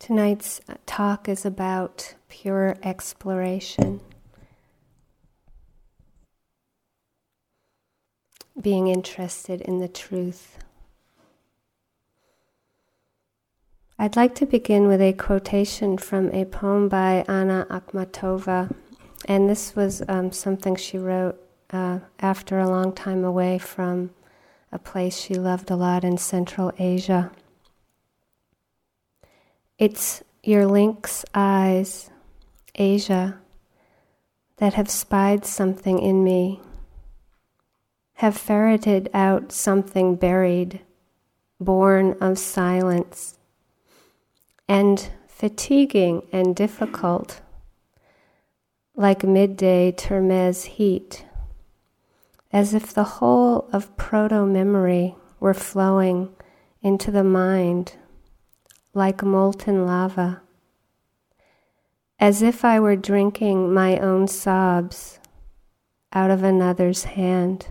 Tonight's talk is about pure exploration. Being interested in the truth. I'd like to begin with a quotation from a poem by Anna Akhmatova, and this was um, something she wrote uh, after a long time away from a place she loved a lot in Central Asia. It's your lynx eyes, Asia, that have spied something in me, have ferreted out something buried, born of silence, and fatiguing and difficult, like midday Termez heat, as if the whole of proto memory were flowing into the mind like molten lava, as if I were drinking my own sobs out of another's hand.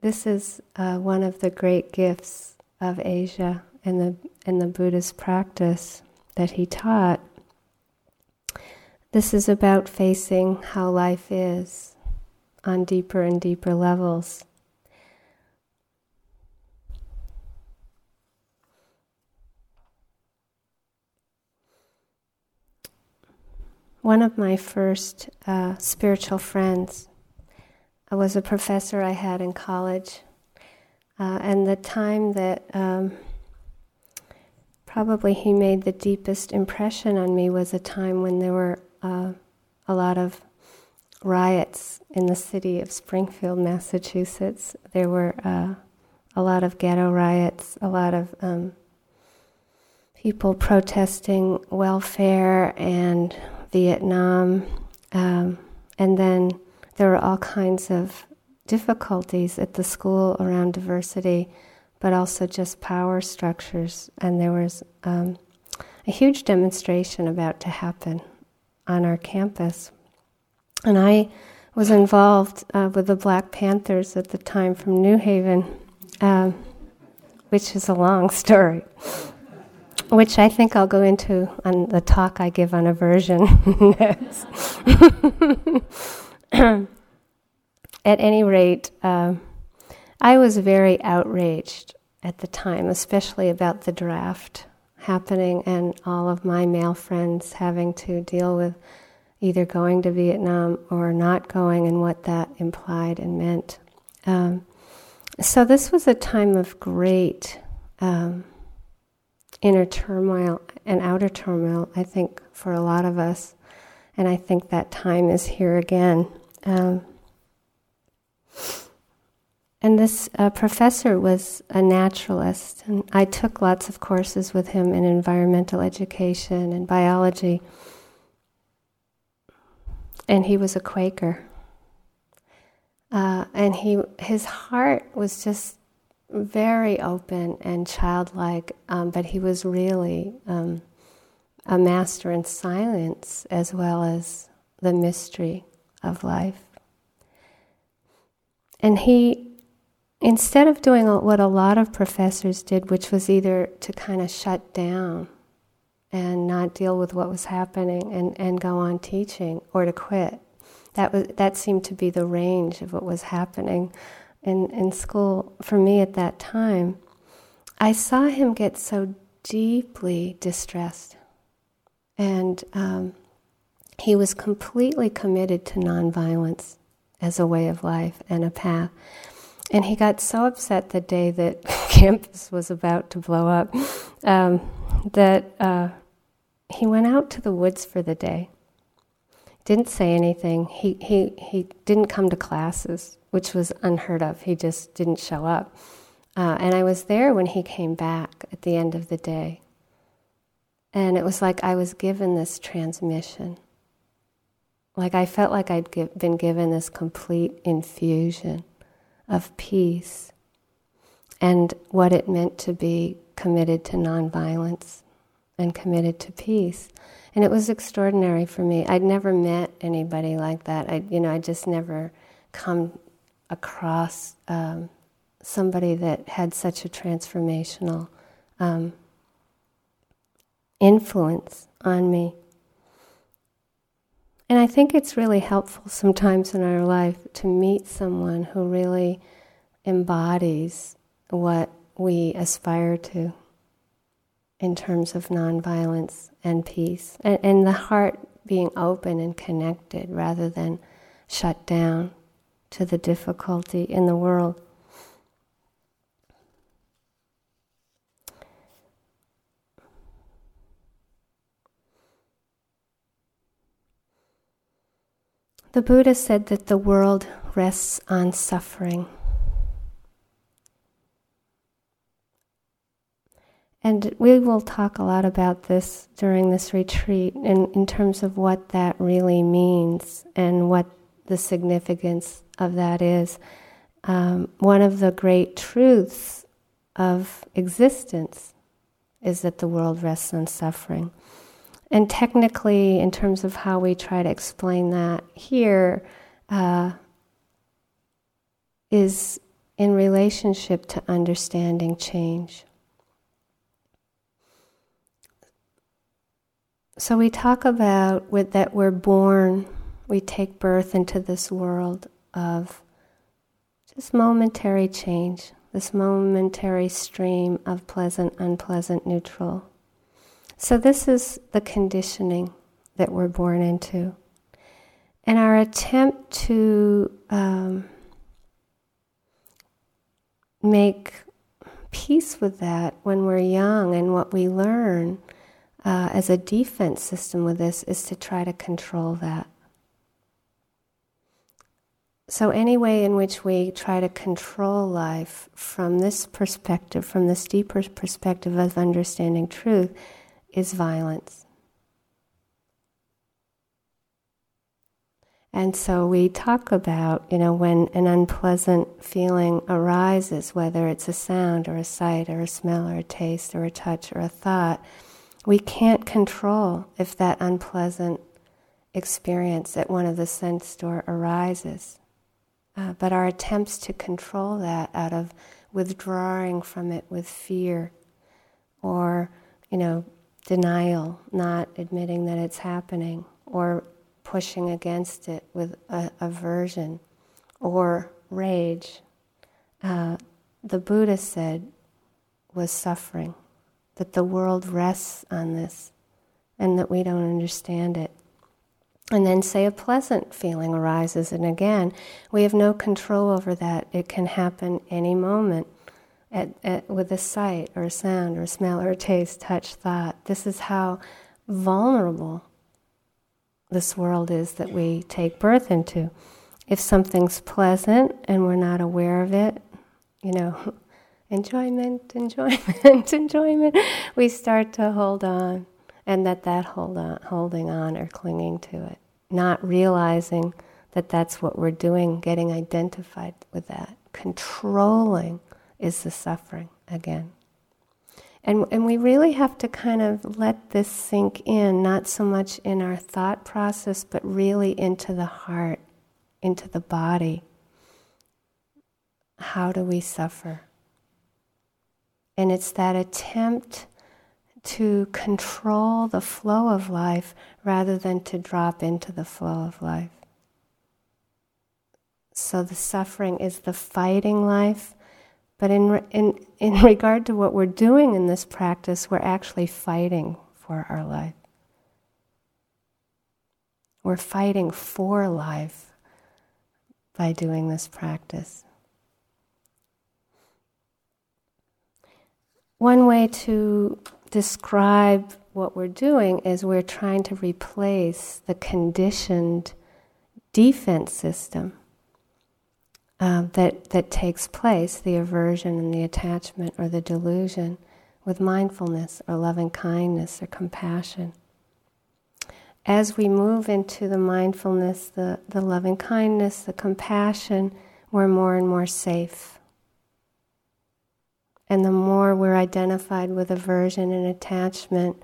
This is uh, one of the great gifts of Asia and the, and the Buddhist practice that he taught. This is about facing how life is on deeper and deeper levels. One of my first uh, spiritual friends I was a professor I had in college, uh, and the time that um, probably he made the deepest impression on me was a time when there were uh, a lot of riots in the city of Springfield, Massachusetts. There were uh, a lot of ghetto riots, a lot of um, people protesting welfare and Vietnam, um, and then there were all kinds of difficulties at the school around diversity, but also just power structures. And there was um, a huge demonstration about to happen on our campus. And I was involved uh, with the Black Panthers at the time from New Haven, um, which is a long story which I think I'll go into on the talk I give on aversion at any rate, uh, I was very outraged at the time, especially about the draft happening and all of my male friends having to deal with either going to Vietnam or not going and what that implied and meant. Um, so, this was a time of great. Um, inner turmoil and outer turmoil, I think, for a lot of us. And I think that time is here again. Um, and this uh, professor was a naturalist, and I took lots of courses with him in environmental education and biology. And he was a Quaker. Uh, and he, his heart was just very open and childlike, um, but he was really um, a master in silence as well as the mystery of life. And he, instead of doing what a lot of professors did, which was either to kind of shut down and not deal with what was happening and, and go on teaching or to quit, that, was, that seemed to be the range of what was happening in, in school for me at that time, I saw him get so deeply distressed. And um, he was completely committed to nonviolence as a way of life and a path. And he got so upset the day that campus was about to blow up um, that uh, he went out to the woods for the day. Didn't say anything. He, he, he didn't come to classes which was unheard of. He just didn't show up. Uh, and I was there when he came back at the end of the day. And it was like I was given this transmission. Like I felt like I'd give, been given this complete infusion of peace and what it meant to be committed to nonviolence and committed to peace. And it was extraordinary for me. I'd never met anybody like that. I, you know, I just never come across um, somebody that had such a transformational um, influence on me. And I think it's really helpful sometimes in our life to meet someone who really embodies what we aspire to in terms of nonviolence and peace, and, and the heart being open and connected rather than shut down to the difficulty in the world. The Buddha said that the world rests on suffering. And we will talk a lot about this during this retreat in, in terms of what that really means and what the significance of that is. Um, one of the great truths of existence is that the world rests on suffering. And technically, in terms of how we try to explain that here, uh, is in relationship to understanding change. So we talk about that we're born, we take birth into this world of just momentary change, this momentary stream of pleasant, unpleasant, neutral. So this is the conditioning that we're born into. And our attempt to um, make peace with that when we're young and what we learn uh, as a defense system with this is to try to control that. So, any way in which we try to control life from this perspective, from this deeper perspective of understanding truth, is violence. And so we talk about, you know, when an unpleasant feeling arises, whether it's a sound or a sight or a smell or a taste or a touch or a thought, we can't control if that unpleasant experience at one of the sense door arises. Uh, but our attempts to control that out of withdrawing from it with fear or, you know, denial, not admitting that it's happening, or pushing against it with aversion or rage, uh, the Buddha said was suffering that the world rests on this and that we don't understand it. And then, say, a pleasant feeling arises, and again, we have no control over that. It can happen any moment at, at, with a sight or a sound or smell or taste, touch, thought. This is how vulnerable this world is that we take birth into. If something's pleasant and we're not aware of it, you know, enjoyment, enjoyment, enjoyment, we start to hold on, and that that hold on, holding on or clinging to it, not realizing that that's what we're doing, getting identified with that, controlling is the suffering again. And, and we really have to kind of let this sink in, not so much in our thought process, but really into the heart, into the body. How do we suffer? And it's that attempt to control the flow of life rather than to drop into the flow of life. So the suffering is the fighting life, but in, in, in regard to what we're doing in this practice, we're actually fighting for our life. We're fighting for life by doing this practice. One way to describe what we're doing is we're trying to replace the conditioned defense system uh, that, that takes place, the aversion and the attachment or the delusion, with mindfulness or loving kindness or compassion. As we move into the mindfulness, the, the loving kindness, the compassion, we're more and more safe and the more we're identified with aversion and attachment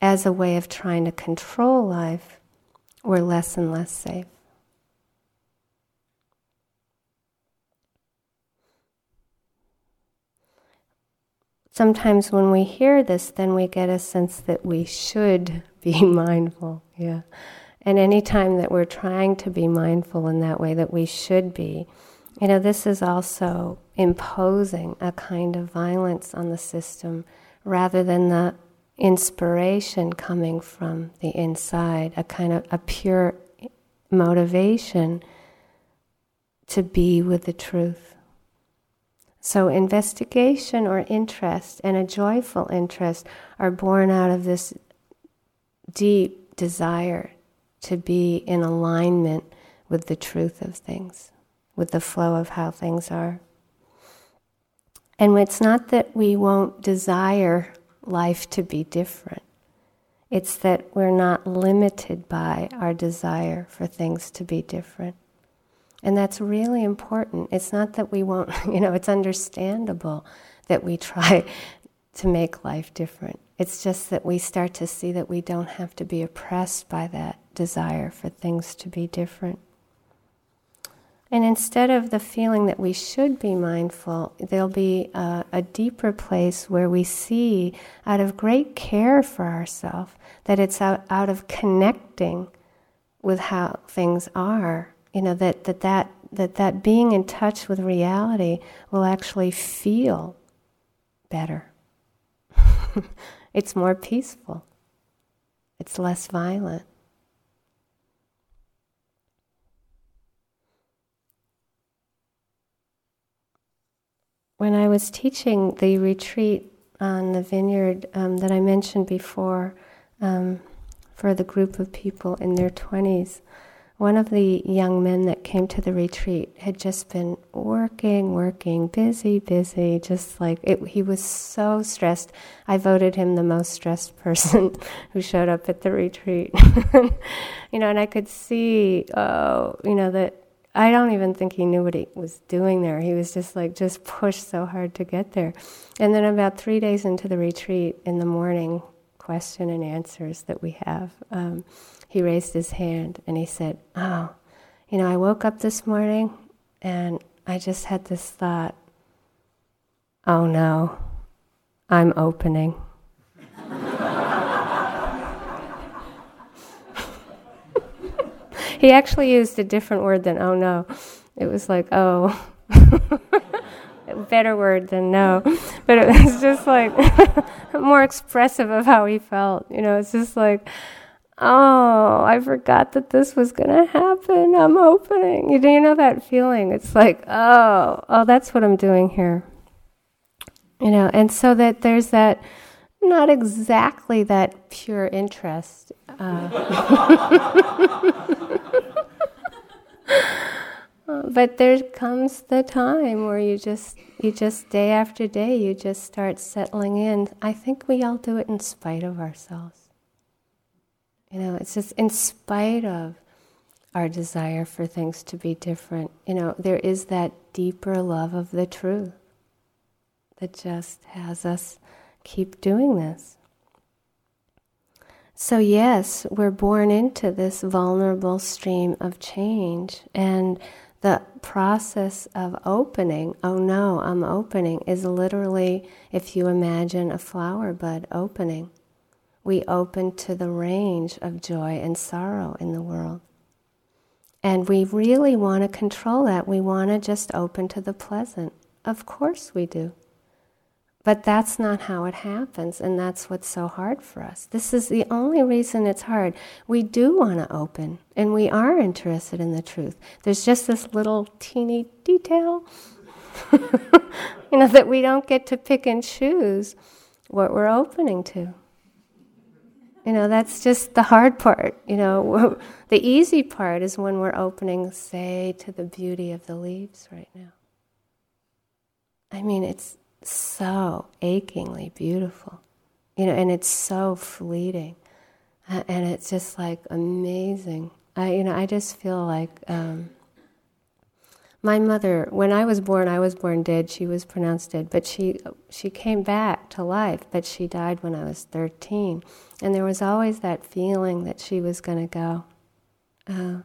as a way of trying to control life, we're less and less safe. sometimes when we hear this, then we get a sense that we should be mindful. Yeah. And any time that we're trying to be mindful in that way, that we should be, you know, this is also imposing a kind of violence on the system rather than the inspiration coming from the inside, a kind of a pure motivation to be with the truth. So, investigation or interest and a joyful interest are born out of this deep desire to be in alignment with the truth of things, with the flow of how things are. And it's not that we won't desire life to be different, it's that we're not limited by our desire for things to be different. And that's really important. It's not that we won't, you know, it's understandable that we try to make life different. It's just that we start to see that we don't have to be oppressed by that desire for things to be different. And instead of the feeling that we should be mindful, there'll be a, a, deeper place where we see, out of great care for ourselves, that it's out, out of connecting with how things are you know that that that that that being in touch with reality will actually feel better. It's more peaceful. It's less violent when i was teaching the retreat on the vineyard um, that i mentioned before um, for the group of people in their 20s one of the young men that came to the retreat had just been working, working, busy, busy, just like it, he was so stressed. I voted him the most stressed person who showed up at the retreat. you know, and I could see, oh, you know, that I don't even think he knew what he was doing there. He was just like, just pushed so hard to get there. And then about three days into the retreat, in the morning question and answers that we have, um, he raised his hand and he said, Oh, you know, I woke up this morning and I just had this thought, oh no, I'm opening. He actually used a different word than oh no. It was like, oh. better word than no. But it was just like more expressive of how he felt. You know, it's just like, oh, I forgot that this was to happen. I'm opening. You, you know that feeling? It's like, oh, oh, that's what I'm doing here. You know, and so that there's that, not exactly that pure interest. Uh, but there comes the time where you just you just day after day you just start settling in. I think we all do it in spite of ourselves. You know, it's just in spite of our desire for things to be different, you know, there is that deeper love of the truth that just has us keep doing this. So, yes, we're born into this vulnerable stream of change, and the process of opening, oh no, I'm opening, is literally if you imagine a flower bud opening we open to the range of joy and sorrow in the world. And we really want to control that. We want to just open to the pleasant. Of course we do. But that's not how it happens, and that's what's so hard for us. This is the only reason it's hard. We do want to open, and we are interested in the truth. There's just this little teeny detail, you know, that we don't get to pick and choose what we're opening to. You know, that's just the hard part. You know, the easy part is when we're opening, say, to the beauty of the leaves right now. I mean, it's so achingly beautiful, you know, and it's so fleeting, and it's just like amazing. I, you know, I just feel like um, my mother, when I was born, I was born dead. She was pronounced dead, but she she came back to life. But she died when I was thirteen, and there was always that feeling that she was going to go. Uh,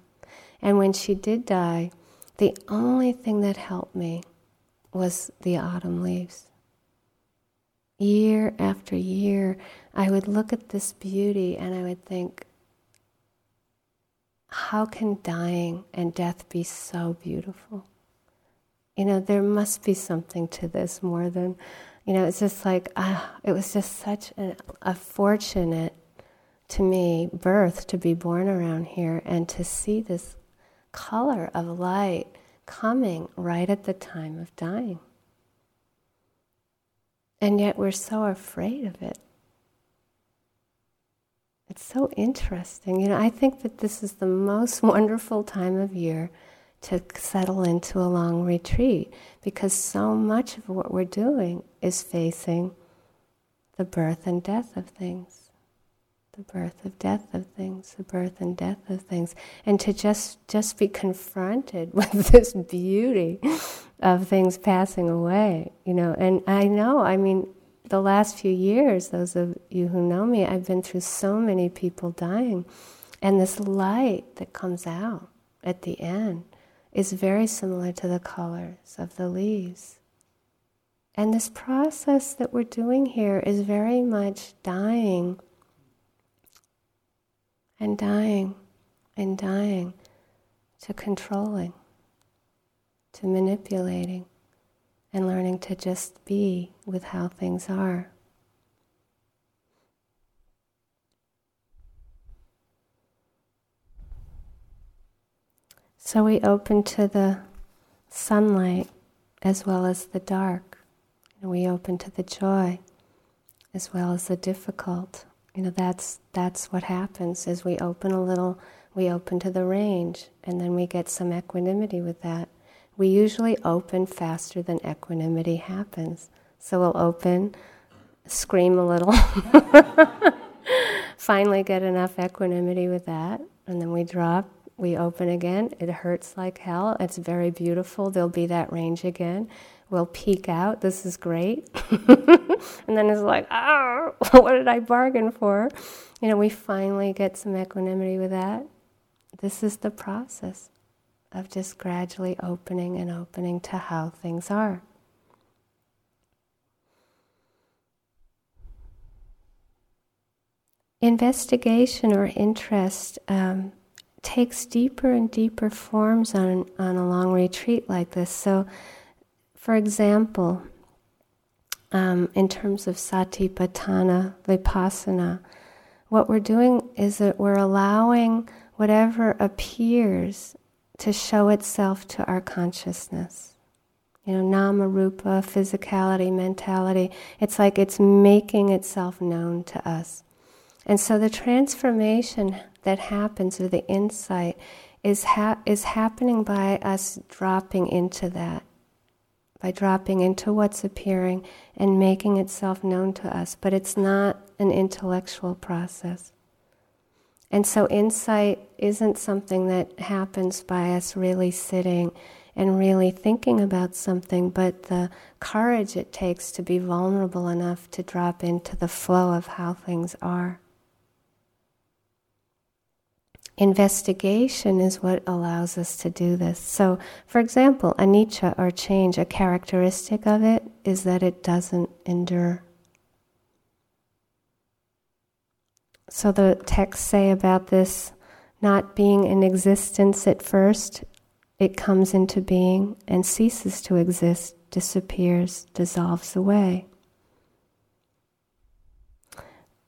and when she did die, the only thing that helped me was the autumn leaves. Year after year, I would look at this beauty and I would think, how can dying and death be so beautiful? You know, there must be something to this more than, you know, it's just like, ah, it was just such a, a fortunate to me birth to be born around here and to see this color of light coming right at the time of dying. And yet we're so afraid of it. It's so interesting. You know, I think that this is the most wonderful time of year to settle into a long retreat because so much of what we're doing is facing the birth and death of things the birth of death of things, the birth and death of things, and to just just be confronted with this beauty of things passing away, you know. And I know, I mean, the last few years, those of you who know me, I've been through so many people dying, and this light that comes out at the end is very similar to the colors of the leaves. And this process that we're doing here is very much dying and dying and dying to controlling, to manipulating, and learning to just be with how things are. So we open to the sunlight as well as the dark. And we open to the joy as well as the difficult you know that's that's what happens is we open a little we open to the range and then we get some equanimity with that. We usually open faster than equanimity happens. So we'll open scream a little finally get enough equanimity with that and then we drop we open again. It hurts like hell. It's very beautiful. There'll be that range again we'll peek out this is great and then it's like, oh, what did I bargain for? You know, we finally get some equanimity with that. This is the process of just gradually opening and opening to how things are. Investigation or interest um, takes deeper and deeper forms on, on a long retreat like this. So, for example, um, in terms of satipatthana, vipassana, what we're doing is that we're allowing whatever appears to show itself to our consciousness. You know, nama, rupa, physicality, mentality. It's like it's making itself known to us. And so the transformation that happens, or the insight, is, ha- is happening by us dropping into that by dropping into what's appearing and making itself known to us, but it's not an intellectual process. And so, insight isn't something that happens by us really sitting and really thinking about something, but the courage it takes to be vulnerable enough to drop into the flow of how things are investigation is what allows us to do this. So, for example, anicca or change, a characteristic of it is that it doesn't endure. So the texts say about this not being in existence at first, it comes into being and ceases to exist, disappears, dissolves away.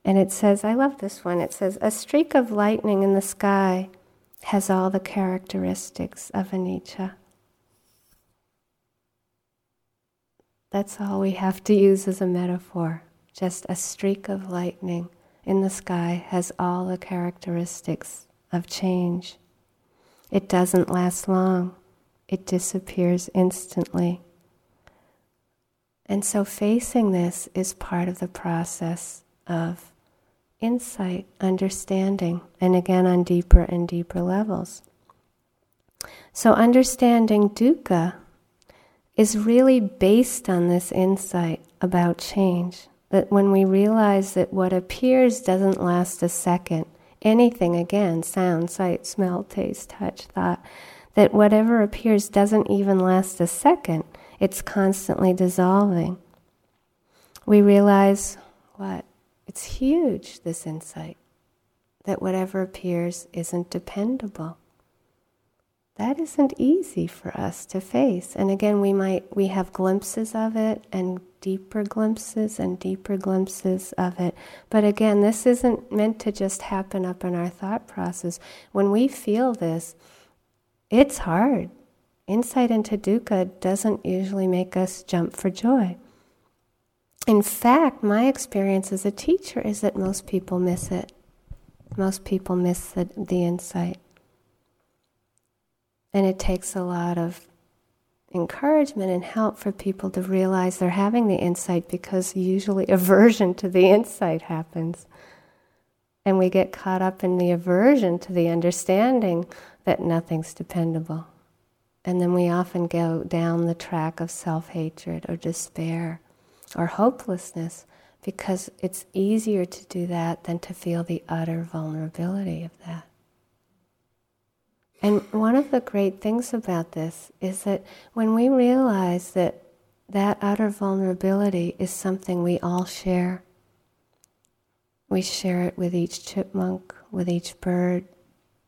And it says, I love this one. It says, A streak of lightning in the sky has all the characteristics of anicca. That's all we have to use as a metaphor. Just a streak of lightning in the sky has all the characteristics of change. It doesn't last long, it disappears instantly. And so, facing this is part of the process of insight, understanding, and again on deeper and deeper levels. So, understanding dukkha is really based on this insight about change. That when we realize that what appears doesn't last a second, anything again, sound, sight, smell, taste, touch, thought, that whatever appears doesn't even last a second, it's constantly dissolving. we realize what? It's huge, this insight, that whatever appears isn't dependable. That isn't easy for us to face. And again, we might, we have glimpses of it and deeper glimpses and deeper glimpses of it. But again, this isn't meant to just happen up in our thought process. When we feel this, it's hard. Insight into dukkha doesn't usually make us jump for joy. In fact, my experience as a teacher is that most people miss it. Most people miss the, the insight. And it takes a lot of encouragement and help for people to realize they're having the insight because usually aversion to the insight happens. And we get caught up in the aversion to the understanding that nothing's dependable. And then we often go down the track of self hatred or despair or hopelessness because it's easier to do that than to feel the utter vulnerability of that. And one of the great things about this is that when we realize that that utter vulnerability is something we all share, we share it with each chipmunk, with each bird,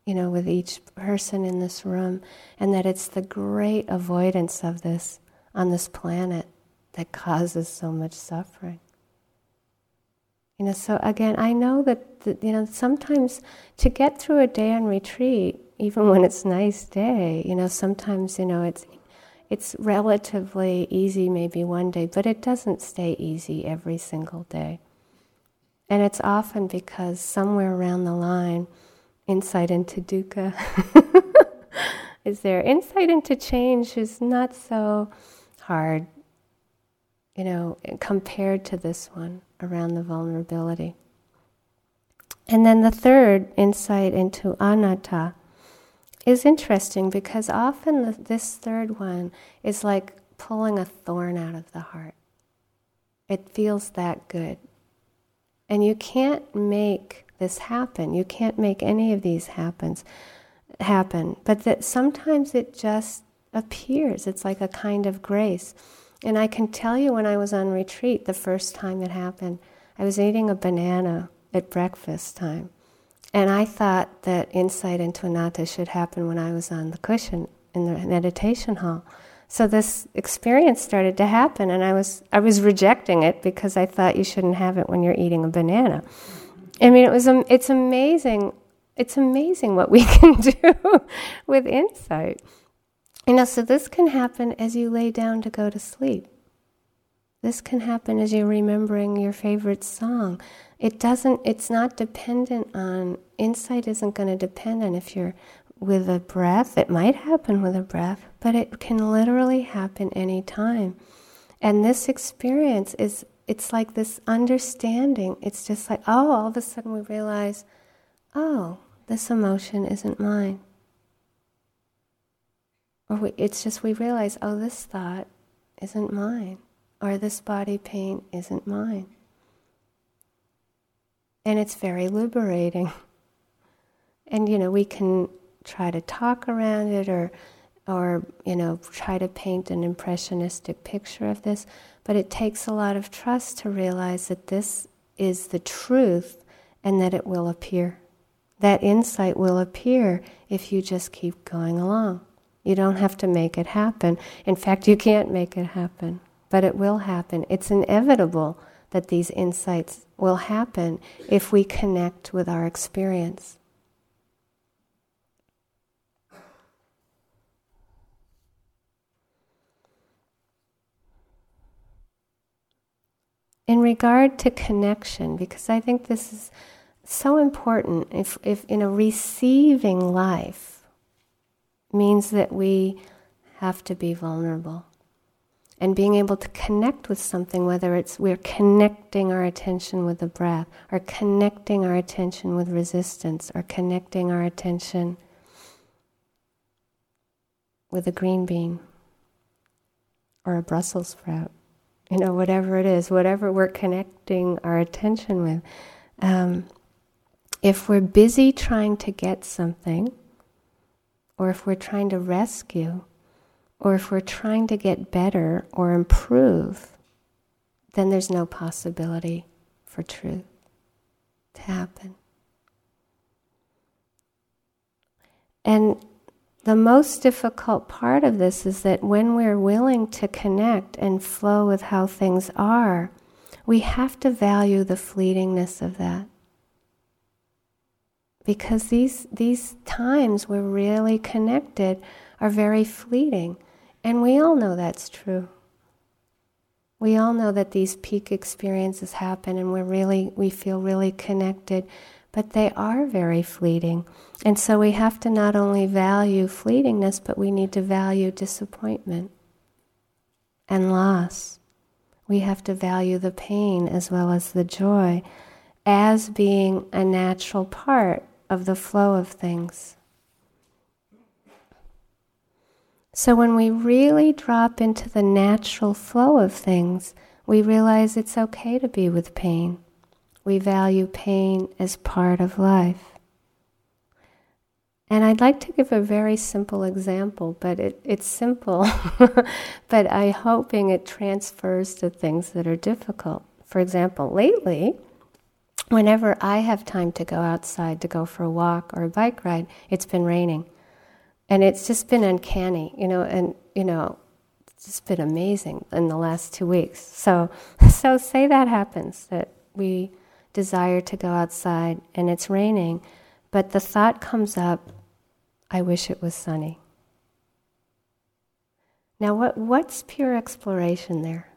you know, with each person in this room, and that it's the great avoidance of this on this planet that causes so much suffering. You know, so again, I know that, that you know sometimes to get through a day on retreat, even when it's a nice day, you know, sometimes, you know, it's it's relatively easy maybe one day, but it doesn't stay easy every single day. And it's often because somewhere around the line, insight into dukkha is there. Insight into change is not so hard, you know, compared to this one around the vulnerability. And then the third insight into anatta is interesting because often the, this third one is like pulling a thorn out of the heart. It feels that good. And you can't make this happen. You can't make any of these happens happen. But that sometimes it just appears. It's like a kind of grace. And I can tell you when I was on retreat the first time it happened, I was eating a banana at breakfast time. And I thought that insight into anatta should happen when I was on the cushion in the meditation hall. So this experience started to happen, and I was I was rejecting it because I thought you shouldn't have it when you're eating a banana. I mean, it was it's amazing. It's amazing what we can do with insight. You know, so this can happen as you lay down to go to sleep. This can happen as you're remembering your favorite song. It doesn't, it's not dependent on, insight isn't going to depend on if you're with a breath. It might happen with a breath, but it can literally happen any time. And this experience is, it's like this understanding. It's just like, oh, all of a sudden we realize, oh, this emotion isn't mine. Or we, it's just we realize, oh, this thought isn't mine or this body pain isn't mine. And it's very liberating. And, you know, we can try to talk around it or, or, you know, try to paint an impressionistic picture of this, but it takes a lot of trust to realize that this is the truth and that it will appear. That insight will appear if you just keep going along. You don't have to make it happen. In fact, you can't make it happen but it will happen. It's inevitable that these insights will happen if we connect with our experience. In regard to connection, because I think this is so important, if, if in a receiving life means that we have to be vulnerable and being able to connect with something, whether it's we're connecting our attention with the breath, or connecting our attention with resistance, or connecting our attention with a green bean or a Brussels sprout, you know, whatever it is, whatever we're connecting our attention with. Um, if we're busy trying to get something, or if we're trying to rescue, or if we're trying to get better or improve, then there's no possibility for truth to happen. And the most difficult part of this is that when we're willing to connect and flow with how things are, we have to value the fleetingness of that. Because these, these times we're really connected are very fleeting. And we all know that's true. We all know that these peak experiences happen and we're really, we feel really connected but they are very fleeting. And so we have to not only value fleetingness, but we need to value disappointment and loss. We have to value the pain as well as the joy as being a natural part of the flow of things. So when we really drop into the natural flow of things, we realize it's okay to be with pain we value pain as part of life. And I'd like to give a very simple example, but it, it's simple, but I'm hoping it transfers to things that are difficult. For example, lately, whenever I have time to go outside to go for a walk or a bike ride, it's been raining. And it's just been uncanny, you know, and, you know, it's just been amazing in the last two weeks. So, so say that happens, that we desire to go outside and it's raining, but the thought comes up, I wish it was sunny. Now, what, what's pure exploration there?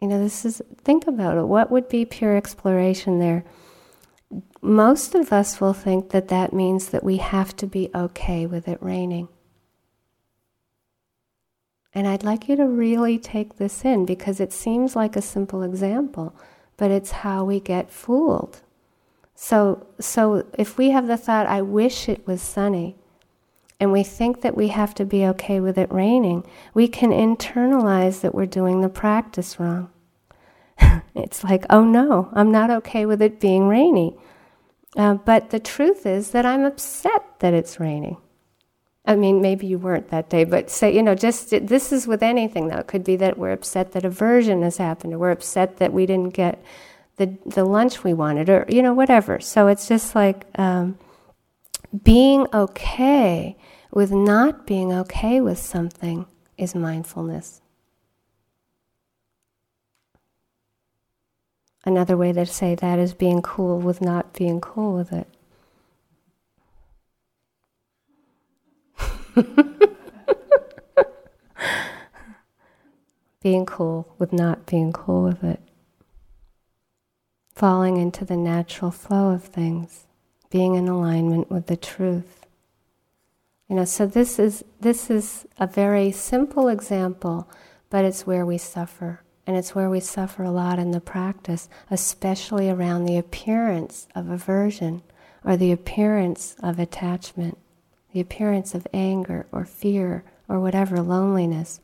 You know, this is, think about it. What would be pure exploration there? Most of us will think that that means that we have to be okay with it raining. And I'd like you to really take this in because it seems like a simple example but it's how we get fooled. So, so if we have the thought, I wish it was sunny, and we think that we have to be okay with it raining, we can internalize that we're doing the practice wrong. it's like, oh no, I'm not okay with it being rainy. Uh, but the truth is that I'm upset that it's raining. I mean, maybe you weren't that day, but say, you know, just this is with anything though. It could be that we're upset that aversion has happened, or we're upset that we didn't get the the lunch we wanted, or you know, whatever. So it's just like um, being okay with not being okay with something is mindfulness. Another way to say that is being cool with not being cool with it. being cool with not being cool with it. Falling into the natural flow of things, being in alignment with the truth. You know, so this is this is a very simple example, but it's where we suffer. And it's where we suffer a lot in the practice, especially around the appearance of aversion or the appearance of attachment the appearance of anger or fear or whatever, loneliness,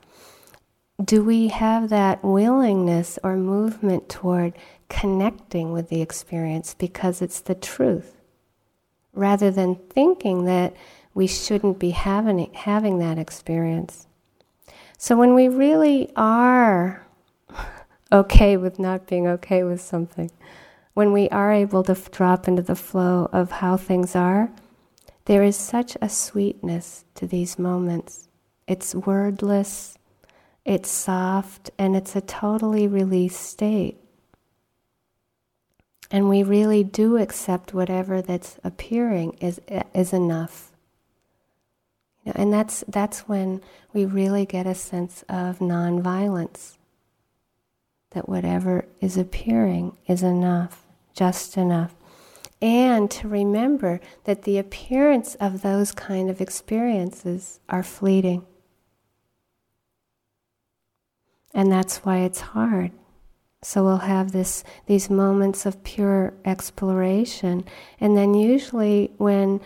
do we have that willingness or movement toward connecting with the experience because it's the truth, rather than thinking that we shouldn't be having, having that experience? So when we really are okay with not being okay with something, when we are able to f- drop into the flow of how things are, there is such a sweetness to these moments. It's wordless, it's soft, and it's a totally released state. And we really do accept whatever that's appearing is, is enough. And that's, that's when we really get a sense of nonviolence. That whatever is appearing is enough, just enough and to remember that the appearance of those kind of experiences are fleeting. And that's why it's hard. So we'll have this these moments of pure exploration and then usually when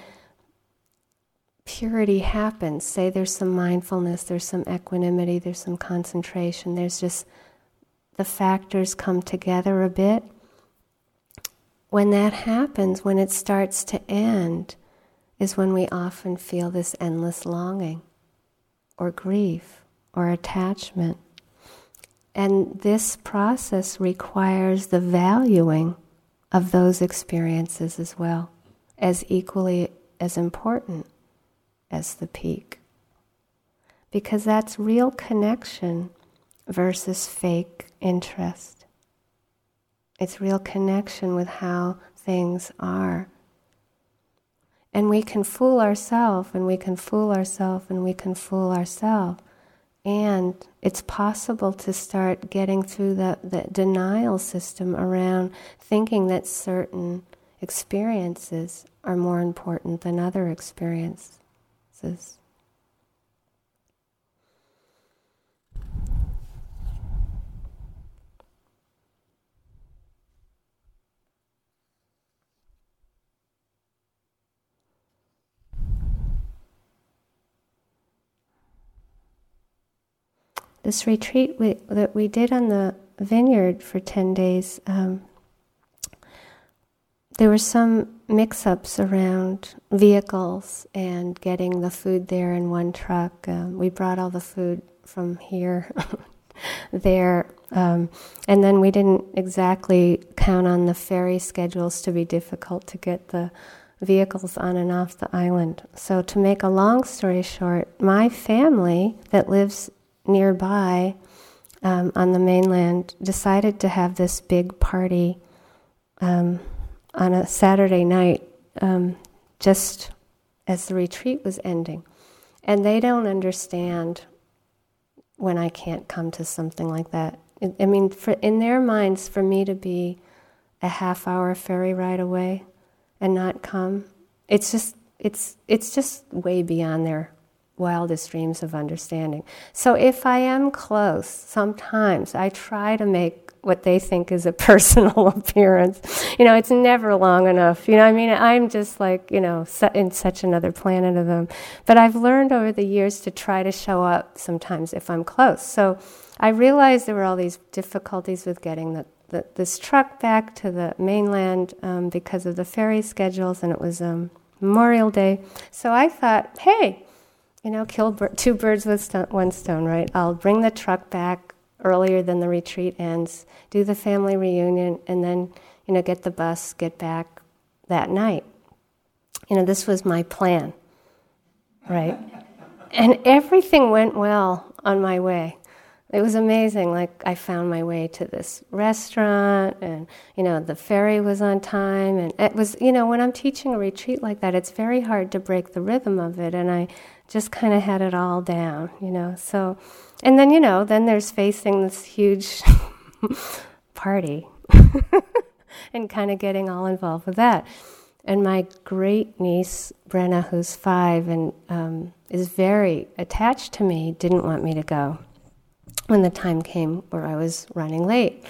purity happens, say there's some mindfulness, there's some equanimity, there's some concentration, there's just the factors come together a bit. When that happens, when it starts to end, is when we often feel this endless longing or grief or attachment. And this process requires the valuing of those experiences as well, as equally as important as the peak. Because that's real connection versus fake interest. It's real connection with how things are. And we can fool ourselves, and we can fool ourselves, and we can fool ourselves. And it's possible to start getting through the, the denial system around thinking that certain experiences are more important than other experiences. This retreat we, that we did on the vineyard for 10 days, um, there were some mix ups around vehicles and getting the food there in one truck. Um, we brought all the food from here there. Um, and then we didn't exactly count on the ferry schedules to be difficult to get the vehicles on and off the island. So, to make a long story short, my family that lives nearby um, on the mainland decided to have this big party um, on a Saturday night um, just as the retreat was ending. And they don't understand when I can't come to something like that. I mean, for, in their minds, for me to be a half hour ferry ride away and not come, it's just it's it's just way beyond their wildest dreams of understanding. So if I am close, sometimes I try to make what they think is a personal appearance. You know, it's never long enough. You know, I mean, I'm just like, you know, in such another planet of them. But I've learned over the years to try to show up sometimes if I'm close. So I realized there were all these difficulties with getting the, the this truck back to the mainland um, because of the ferry schedules, and it was um, Memorial Day. So I thought, hey, you know, kill two birds with one stone, right? I'll bring the truck back earlier than the retreat ends, do the family reunion, and then, you know, get the bus, get back that night. You know, this was my plan, right? And everything went well on my way it was amazing. Like I found my way to this restaurant, and you know the ferry was on time, and it was you know when I'm teaching a retreat like that, it's very hard to break the rhythm of it, and I just kind of had it all down, you know. So, and then you know then there's facing this huge party, and kind of getting all involved with that. And my great niece Brenna, who's five and um, is very attached to me, didn't want me to go when the time came where I was running late.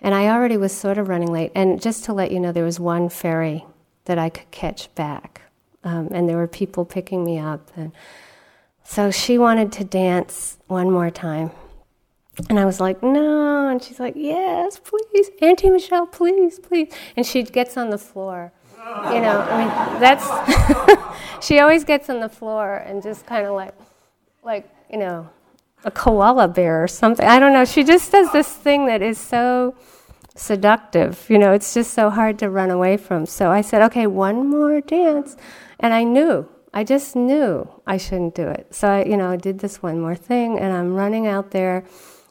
And I already was sort of running late. And just to let you know, there was one ferry that I could catch back. Um, and there were people picking me up. And so she wanted to dance one more time. And I was like, no. And she's like, yes, please. Auntie Michele, please, please. And she gets on the floor. You know, I mean, that's. she always gets on the floor and just kind of like, like, you know, a koala bear or something. I don't know. She just does this thing that is so seductive. You know, it's just so hard to run away from. So I said, okay, one more dance. And I knew, I just knew I shouldn't do it. So I, you know, I did this one more thing and I'm running out there.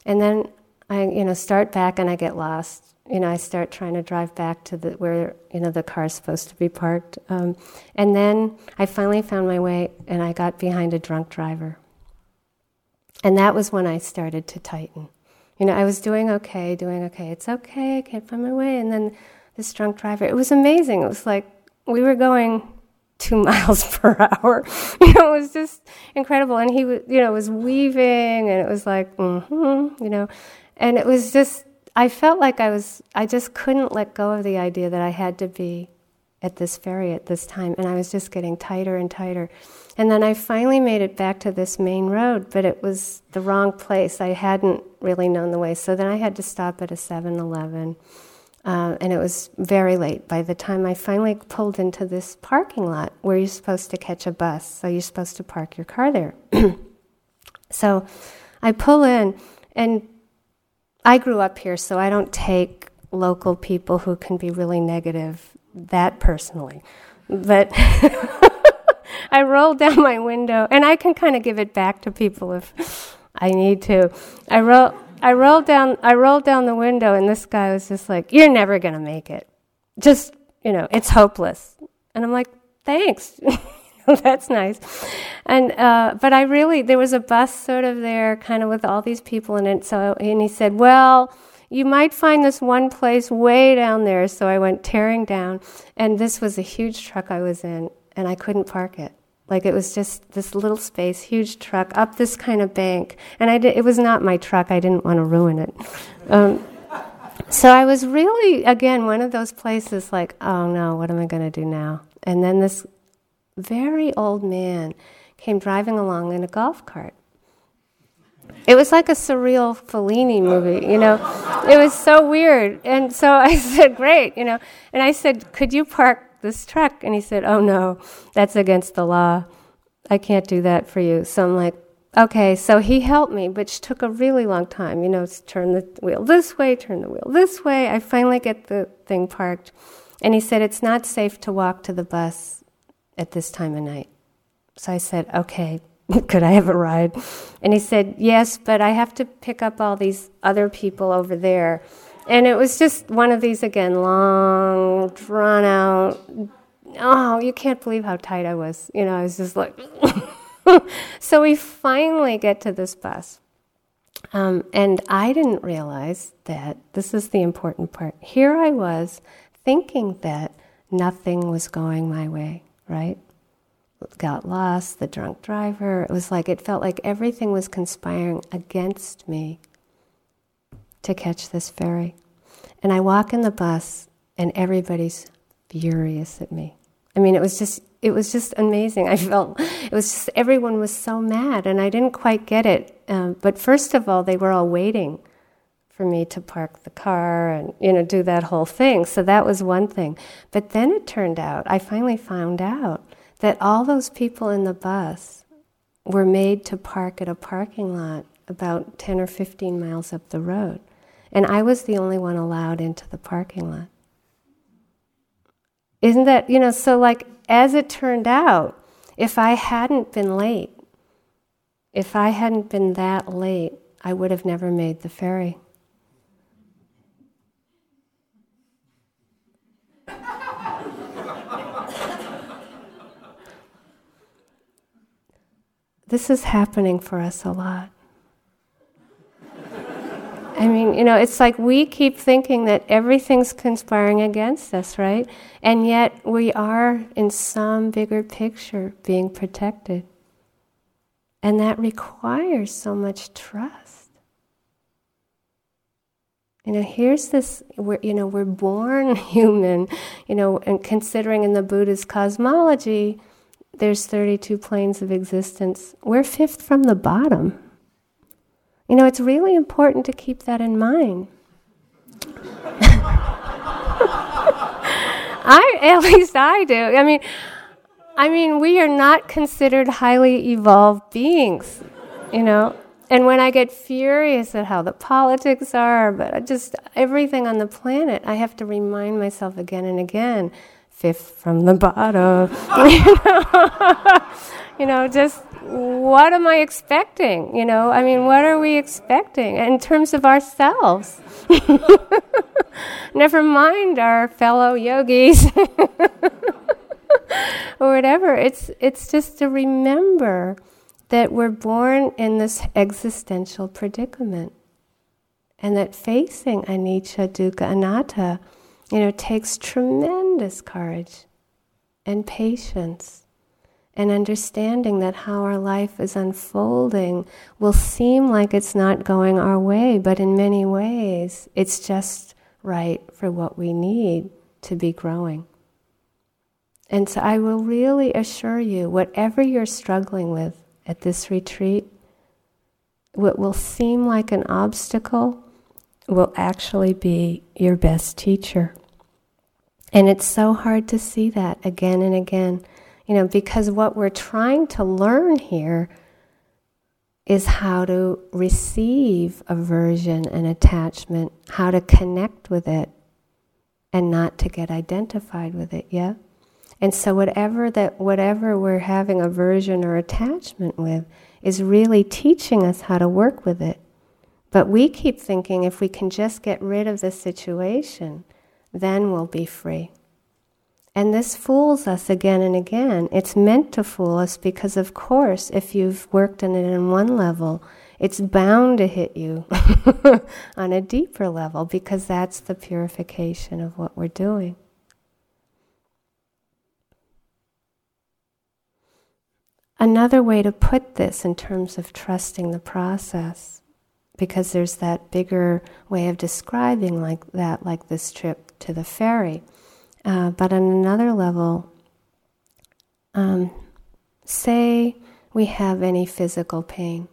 And then I, you know, start back and I get lost. You know, I start trying to drive back to the where you know the car is supposed to be parked, um, and then I finally found my way, and I got behind a drunk driver. And that was when I started to tighten. You know, I was doing okay, doing okay. It's okay, I can't find my way. And then this drunk driver, it was amazing. It was like we were going two miles per hour. You know, it was just incredible. And he was, you know, was weaving and it was like, mm-hmm, you know. And it was just, I felt like I was, I just couldn't let go of the idea that I had to be at this ferry at this time. And I was just getting tighter and tighter. And then I finally made it back to this main road, but it was the wrong place. I hadn't really known the way. So then I had to stop at a 7 Eleven. Uh, and it was very late by the time I finally pulled into this parking lot where you're supposed to catch a bus. So you're supposed to park your car there. so I pull in, and I grew up here, so I don't take local people who can be really negative that personally. But I rolled down my window, and I can kind of give it back to people if I need to. I roll, I rolled down, I rolled down the window, and this guy was just like, "You're never gonna make it. Just, you know, it's hopeless." And I'm like, "Thanks." That's nice. And uh, but I really there was a bus sort of there, kind of with all these people in it. So and he said, "Well, you might find this one place way down there." So I went tearing down, and this was a huge truck I was in, and I couldn't park it. Like it was just this little space, huge truck up this kind of bank, and I did, it was not my truck. I didn't want to ruin it. Um, so I was really again one of those places like, oh no, what am I going to do now? And then this very old man came driving along in a golf cart. It was like a surreal Fellini movie, you know. It was so weird. And so I said, Great, you know. And I said, Could you park this truck? And he said, Oh no, that's against the law. I can't do that for you. So I'm like, Okay, so he helped me, which took a really long time. You know, turn the wheel this way, turn the wheel this way. I finally get the thing parked. And he said, It's not safe to walk to the bus at this time of night. So I said, okay, could I have a ride? And he said, yes, but I have to pick up all these other people over there. And it was just one of these, again, long, drawn out. Oh, you can't believe how tight I was. You know, I was just like. so we finally get to this bus. Um, and I didn't realize that this is the important part. Here I was thinking that nothing was going my way right? Got lost, the drunk driver. It was like, it felt like everything was conspiring against me to catch this ferry. And I walk in the bus, and everybody's furious at me. I mean, it was just, it was just amazing. I felt, it was just, everyone was so mad, and I didn't quite get it. Um, but first of all, they were all waiting for me to park the car and you know do that whole thing so that was one thing but then it turned out i finally found out that all those people in the bus were made to park at a parking lot about 10 or 15 miles up the road. And i was the only one allowed into the parking lot. Isn't that you know so like as it turned out if i hadn't been late if i hadn't been that late i would have never made the ferry This is happening for us a lot. I mean, you know, it's like we keep thinking that everything's conspiring against us, right? And yet we are, in some bigger picture, being protected. And that requires so much trust. You know, here's this, we're, you know, we're born human, you know, and considering in the Buddha's cosmology, there's 32 planes of existence. We're fifth from the bottom. You know, it's really important to keep that in mind. I, at least I do. I mean, I mean, we are not considered highly evolved beings, you know. And when I get furious at how the politics are, but just everything on the planet, I have to remind myself again and again fifth from the bottom. you know, just what am I expecting? You know, I mean, what are we expecting in terms of ourselves? Never mind our fellow yogis or whatever. It's it's just to remember that we're born in this existential predicament, and that facing anicca, dukkha, anatta you know, takes tremendous courage and patience and understanding that how our life is unfolding will seem like it's not going our way, but in many ways it's just right for what we need to be growing. And so I will really assure you, whatever you're struggling with at this retreat, what will seem like an obstacle will actually be your best teacher. And it's so hard to see that again and again, you know, because what we're trying to learn here is how to receive aversion and attachment, how to connect with it, and not to get identified with it, yeah? And so whatever that whatever we're having aversion or attachment with is really teaching us how to work with it. But we keep thinking if we can just get rid of the situation, then we'll be free. And this fools us again and again. It's meant to fool us because, of course, if you've worked on it in one level, it's bound to hit you on a deeper level because that's the purification of what we're doing. Another way to put this in terms of trusting the process, because there's that bigger way of describing like that, like this trip to the ferry. Uh, but on another level, um, say we have any physical pain.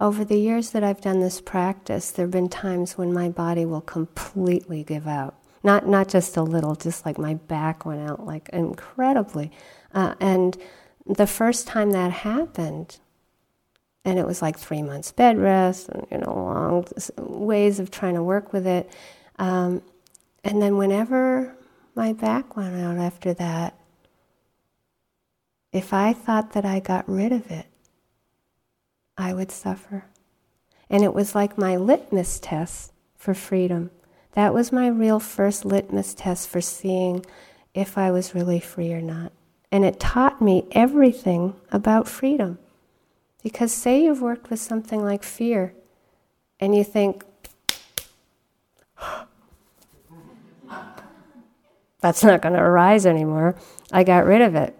Over the years that I've done this practice, there have been times when my body will completely give out. Not, not just a little, just like my back went out, like incredibly. Uh, and the first time that happened, and it was like three months bed rest, and you know, long ways of trying to work with it. Um, and then whenever my back went out after that, if I thought that I got rid of it, I would suffer. And it was like my litmus test for freedom. That was my real first litmus test for seeing if I was really free or not. And it taught me everything about freedom. Because say you've worked with something like fear, and you think, that's not going to arise anymore. I got rid of it.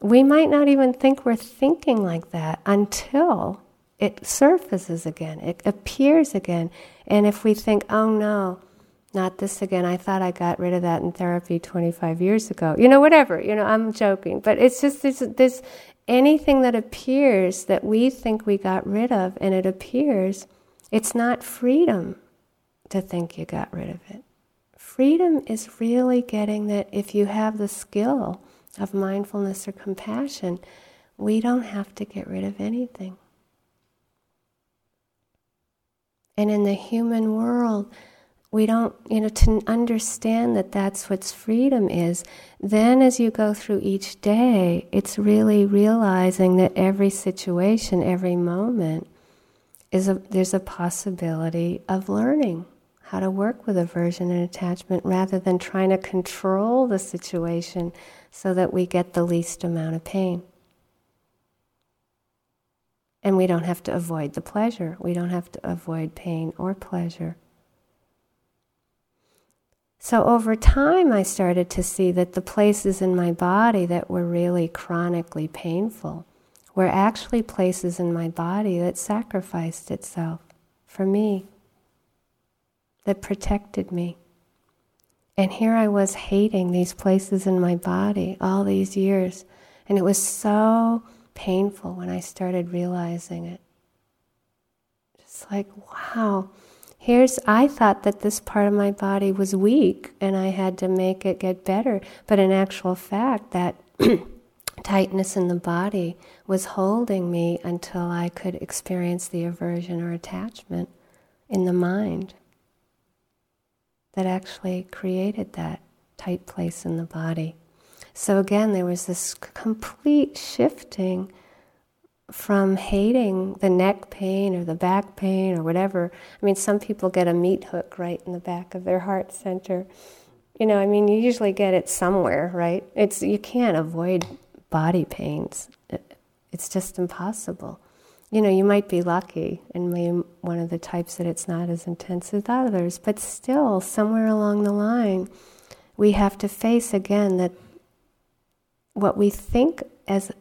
We might not even think we're thinking like that until it surfaces again, it appears again. And if we think, oh no, not this again, I thought I got rid of that in therapy 25 years ago, you know, whatever, you know, I'm joking. But it's just this, this anything that appears that we think we got rid of and it appears, it's not freedom to think you got rid of it. Freedom is really getting that if you have the skill of mindfulness or compassion, we don't have to get rid of anything. And in the human world, we don't, you know, to understand that that's what freedom is, then as you go through each day, it's really realizing that every situation, every moment, is a, there's a possibility of learning how to work with aversion and attachment rather than trying to control the situation so that we get the least amount of pain. And we don't have to avoid the pleasure. We don't have to avoid pain or pleasure. So over time, I started to see that the places in my body that were really chronically painful were actually places in my body that sacrificed itself for me that protected me. And here I was hating these places in my body all these years. And it was so painful when I started realizing it. Just like, wow, here's, I thought that this part of my body was weak and I had to make it get better. But in actual fact, that tightness in the body was holding me until I could experience the aversion or attachment in the mind that actually created that tight place in the body. So again, there was this complete shifting from hating the neck pain or the back pain or whatever. I mean, some people get a meat hook right in the back of their heart center. You know, I mean, you usually get it somewhere, right? It's you can't avoid body pains. It's just impossible you know, you might be lucky and be one of the types that it's not as intense as others, but still, somewhere along the line, we have to face again that what we think as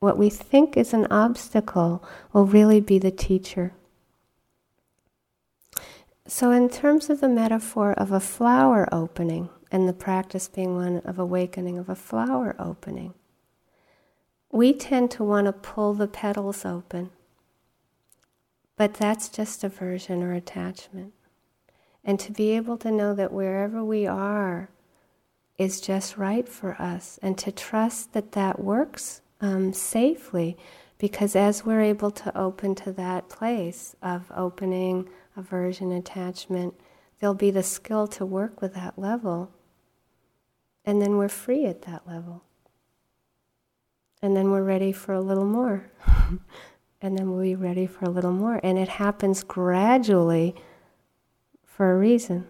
what we think is an obstacle will really be the teacher. So, in terms of the metaphor of a flower opening, and the practice being one of awakening of a flower opening, we tend to want to pull the petals open, but that's just aversion or attachment. And to be able to know that wherever we are is just right for us, and to trust that that works um, safely, Because as we're able to open to that place of opening aversion, attachment, there'll be the skill to work with that level. And then we're free at that level. And then we're ready for a little more. and then we'll be ready for a little more. And it happens gradually for a reason.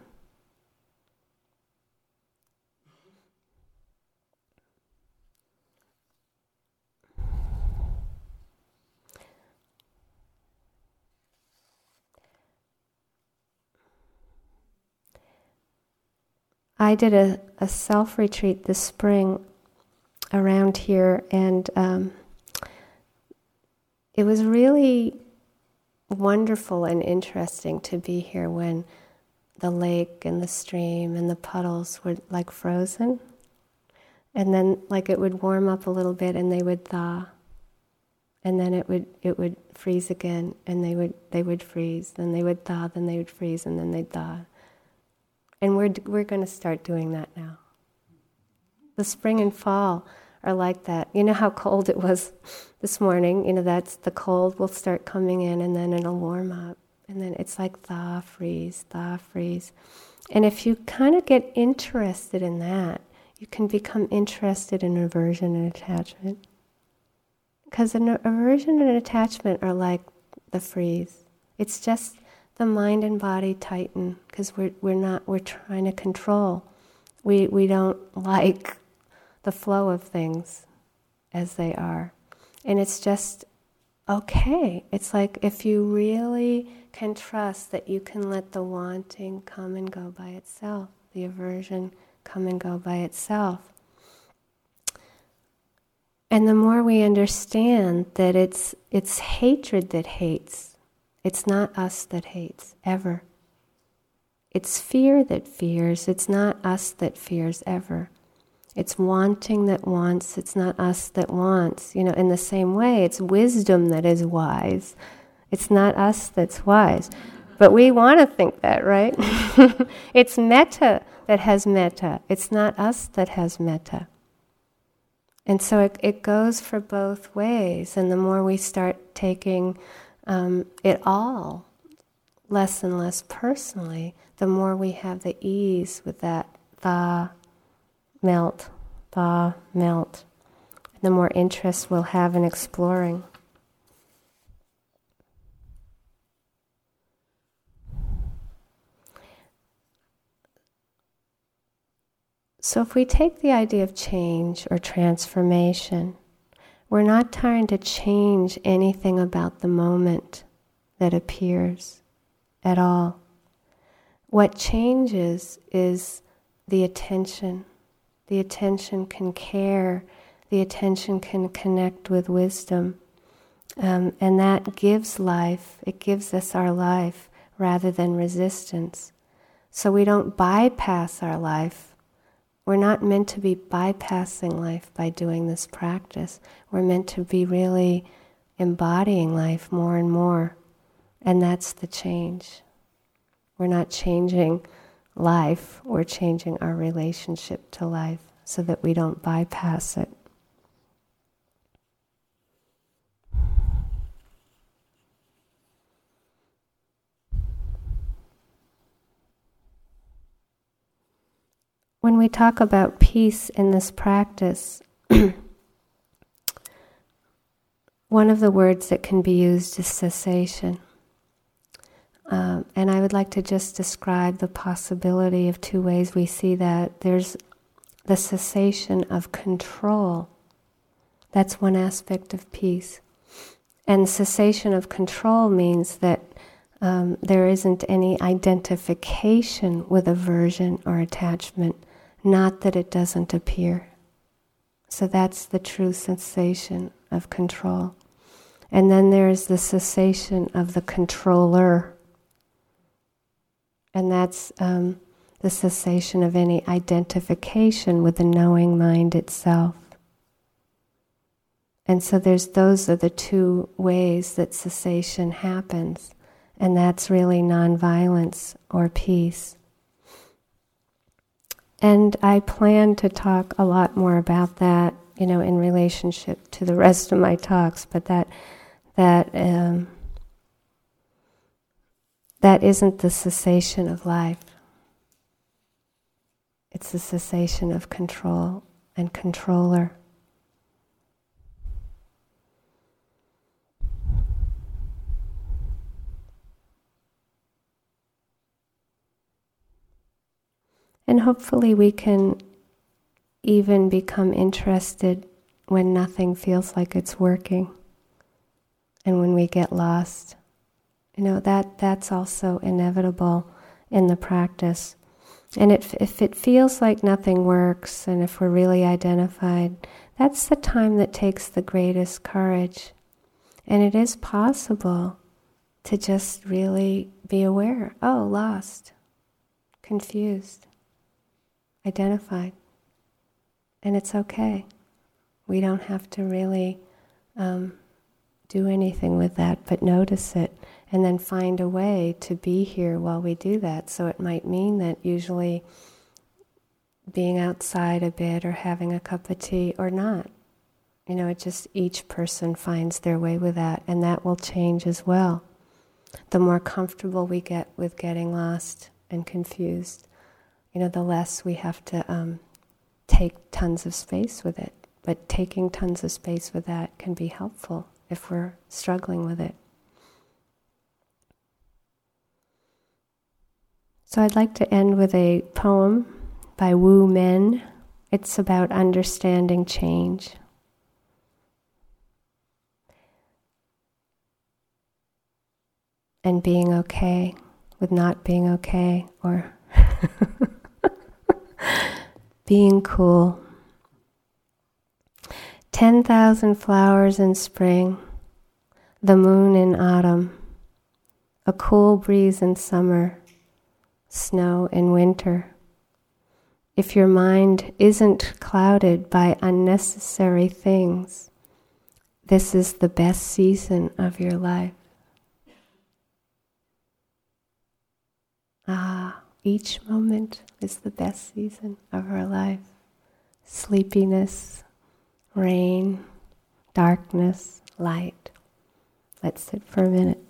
I did a, a self retreat this spring around here, and um, it was really wonderful and interesting to be here when the lake and the stream and the puddles were like frozen. And then like it would warm up a little bit and they would thaw. And then it would it would freeze again and they would they would freeze, then they would thaw, then they would freeze and then they'd thaw. And we're, we're going to start doing that now. The spring and fall are like that. You know how cold it was this morning? You know, that's the cold will start coming in and then it'll warm up. And then it's like thaw, freeze, thaw, freeze. And if you kind of get interested in that, you can become interested in aversion and attachment. Because an aversion and attachment are like the freeze. It's just the mind and body tighten because we're, we're not we're trying to control we we don't like the flow of things as they are and it's just okay it's like if you really can trust that you can let the wanting come and go by itself the aversion come and go by itself and the more we understand that it's it's hatred that hates it's not us that hates, ever. It's fear that fears. It's not us that fears, ever. It's wanting that wants. It's not us that wants. You know, in the same way, it's wisdom that is wise. It's not us that's wise. But we want to think that, right? it's metta that has metta. It's not us that has metta. And so it, it goes for both ways. And the more we start taking um, it all less and less personally, the more we have the ease with that thaw, melt, thaw, melt, the more interest we'll have in exploring. So, if we take the idea of change or transformation, we're not trying to change anything about the moment that appears at all. What changes is the attention. The attention can care, the attention can connect with wisdom. Um, and that gives life, it gives us our life rather than resistance. So we don't bypass our life we're not meant to be bypassing life by doing this practice. We're meant to be really embodying life more and more. And that's the change. We're not changing life, we're changing our relationship to life so that we don't bypass it. when we talk about peace in this practice, one of the words that can be used is cessation. Um, and I would like to just describe the possibility of two ways we see that. There's the cessation of control. That's one aspect of peace. And cessation of control means that um, there isn't any identification with aversion or attachment not that it doesn't appear. So that's the true cessation of control. And then there's the cessation of the controller. And that's um, the cessation of any identification with the knowing mind itself. And so there's those are the two ways that cessation happens. And that's really nonviolence or peace. And I plan to talk a lot more about that you know, in relationship to the rest of my talks, but that that um, that isn't the cessation of life. It's the cessation of control and controller. And hopefully, we can even become interested when nothing feels like it's working and when we get lost. You know, that, that's also inevitable in the practice. And it, if it feels like nothing works, and if we're really identified, that's the time that takes the greatest courage. And it is possible to just really be aware oh, lost, confused, identified. And it's okay. We don't have to really um, do anything with that, but notice it and then find a way to be here while we do that. So it might mean that usually being outside a bit or having a cup of tea or not. You know, it just each person finds their way with that, and that will change as well. The more comfortable we get with getting lost and confused, you know, the less we have to um, take tons of space with it. But taking tons of space with that can be helpful if we're struggling with it. So I'd like to end with a poem by Wu Men. It's about understanding change. And being okay with not being okay or being cool. 10,000 flowers in spring, the moon in autumn, a cool breeze in summer snow in winter. If your mind isn't clouded by unnecessary things, this is the best season of your life. Ah, each moment is the best season of our life. Sleepiness, rain, darkness, light. Let's sit for a minute.